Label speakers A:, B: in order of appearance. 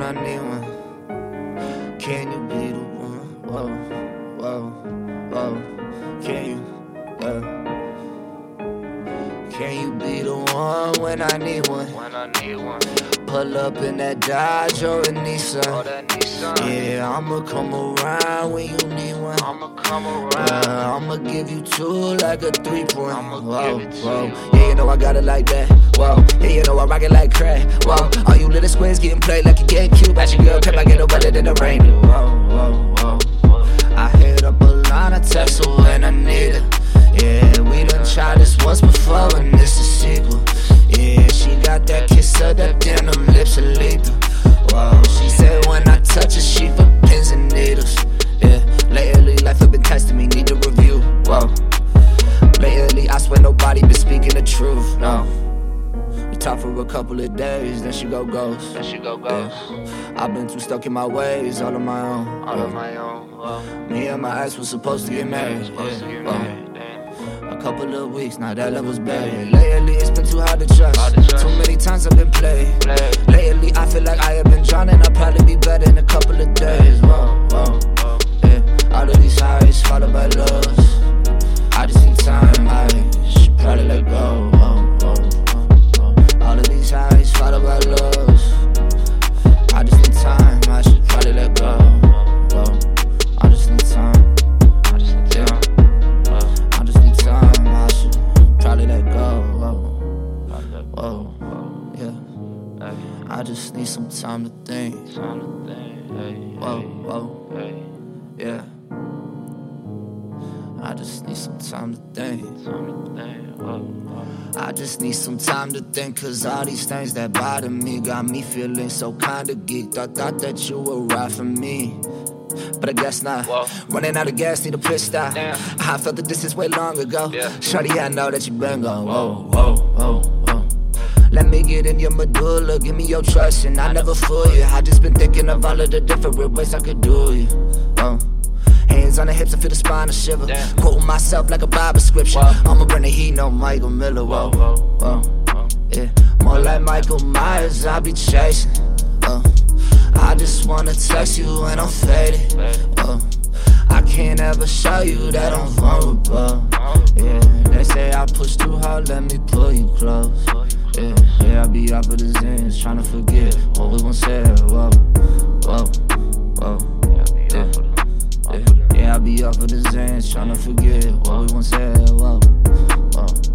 A: I need one? Can you be the one? Whoa, whoa, whoa. Can you? Yeah. Can you be the one when I need one?
B: When I need one.
A: Pull up in that Dodge or a Nissan.
B: That Nissan.
A: Yeah, I'ma come around when you need one.
B: I'ma come around.
A: Uh, I'ma give you two like a three point.
B: I'ma
A: Whoa,
B: give it to
A: whoa.
B: you.
A: Yeah, you know I got it like that. Whoa, yeah, you know I rock it like crack. Whoa, all you little squares getting played like a GameCube. At your girl, pep, I get no better than the rain. Whoa, whoa, whoa. I hit up a line of texts when I need her. For a couple of days, then she go ghost.
B: Then she go go.
A: Yeah. I've been too stuck in my ways, all on my own.
B: All on my own. Whoa.
A: Me and my ex was supposed to get married.
B: Supposed to get married.
A: A couple of weeks, now that love was buried. Lately, it's been too hard to trust.
B: Hard to trust.
A: Too many times I've been played.
B: Play.
A: Lately, I I just need some time to think.
B: Time to think. Hey.
A: Whoa, whoa,
B: Hey.
A: yeah. I just need some time to think.
B: Time to think. Whoa. Whoa.
A: I just need some time to think, cause all these things that bother me got me feeling so kinda geeked. I thought that you would ride for me. But I guess not.
B: Whoa.
A: Running out of gas, need a pit stop.
B: Damn.
A: I felt the distance way long ago.
B: Yeah.
A: Shorty, I know that you been gone. Whoa, whoa, whoa. Let me get in your medulla, give me your trust, and I never fool you. I just been thinking of all of the different ways I could do you. Oh. Hands on the hips, I feel the spine to shiver.
B: Damn.
A: Quoting myself like a Bible scripture.
B: Whoa.
A: I'ma bring the heat, no Michael Miller. Whoa,
B: Whoa.
A: whoa,
B: Whoa.
A: yeah. More like Michael Myers, I be chasing. Uh, I just wanna text you when I'm faded. Uh, I can't ever show you that I'm vulnerable. Yeah, they say I push too hard, let me pull you close. Yeah, yeah, I be off of the zins, trying to forget what we once said. Whoa, whoa, whoa.
B: Yeah.
A: Yeah.
B: off of them. Off
A: Yeah,
B: of them.
A: yeah, I be off of the zins, trying to forget what we once said. Whoa, whoa.